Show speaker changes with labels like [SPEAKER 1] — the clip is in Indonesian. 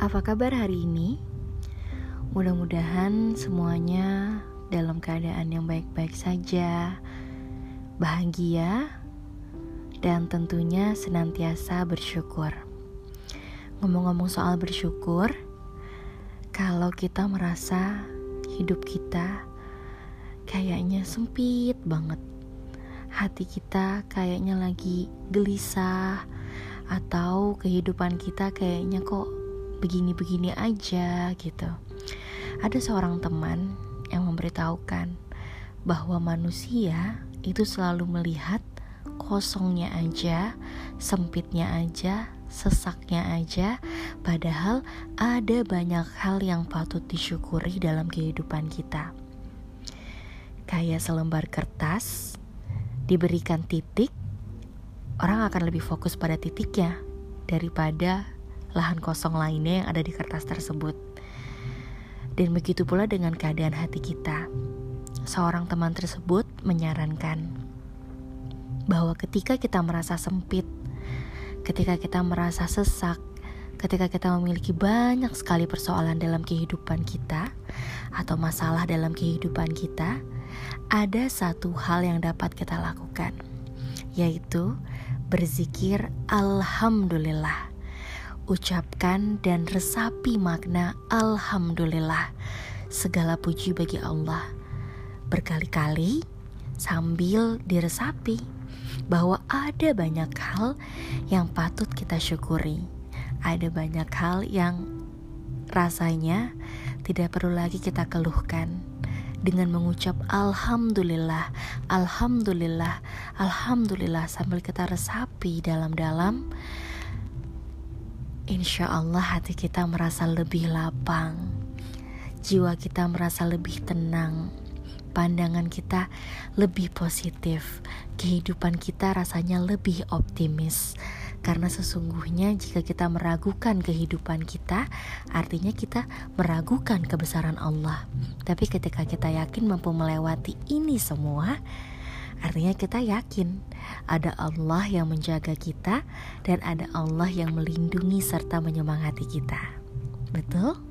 [SPEAKER 1] Apa kabar hari ini? Mudah-mudahan semuanya dalam keadaan yang baik-baik saja, bahagia, dan tentunya senantiasa bersyukur. Ngomong-ngomong soal bersyukur, kalau kita merasa hidup kita kayaknya sempit banget, hati kita kayaknya lagi gelisah, atau kehidupan kita kayaknya kok begini-begini aja gitu. Ada seorang teman yang memberitahukan bahwa manusia itu selalu melihat kosongnya aja, sempitnya aja, sesaknya aja, padahal ada banyak hal yang patut disyukuri dalam kehidupan kita. Kayak selembar kertas diberikan titik, orang akan lebih fokus pada titiknya daripada lahan kosong lainnya yang ada di kertas tersebut. Dan begitu pula dengan keadaan hati kita. Seorang teman tersebut menyarankan bahwa ketika kita merasa sempit, ketika kita merasa sesak, ketika kita memiliki banyak sekali persoalan dalam kehidupan kita atau masalah dalam kehidupan kita, ada satu hal yang dapat kita lakukan, yaitu berzikir Alhamdulillah ucapkan dan resapi makna Alhamdulillah. Segala puji bagi Allah. Berkali-kali sambil diresapi bahwa ada banyak hal yang patut kita syukuri. Ada banyak hal yang rasanya tidak perlu lagi kita keluhkan dengan mengucap Alhamdulillah, Alhamdulillah, Alhamdulillah sambil kita resapi dalam-dalam insya Allah hati kita merasa lebih lapang, jiwa kita merasa lebih tenang, pandangan kita lebih positif, kehidupan kita rasanya lebih optimis. Karena sesungguhnya jika kita meragukan kehidupan kita, artinya kita meragukan kebesaran Allah. Tapi ketika kita yakin mampu melewati ini semua, Artinya kita yakin ada Allah yang menjaga kita dan ada Allah yang melindungi serta menyemangati kita. Betul?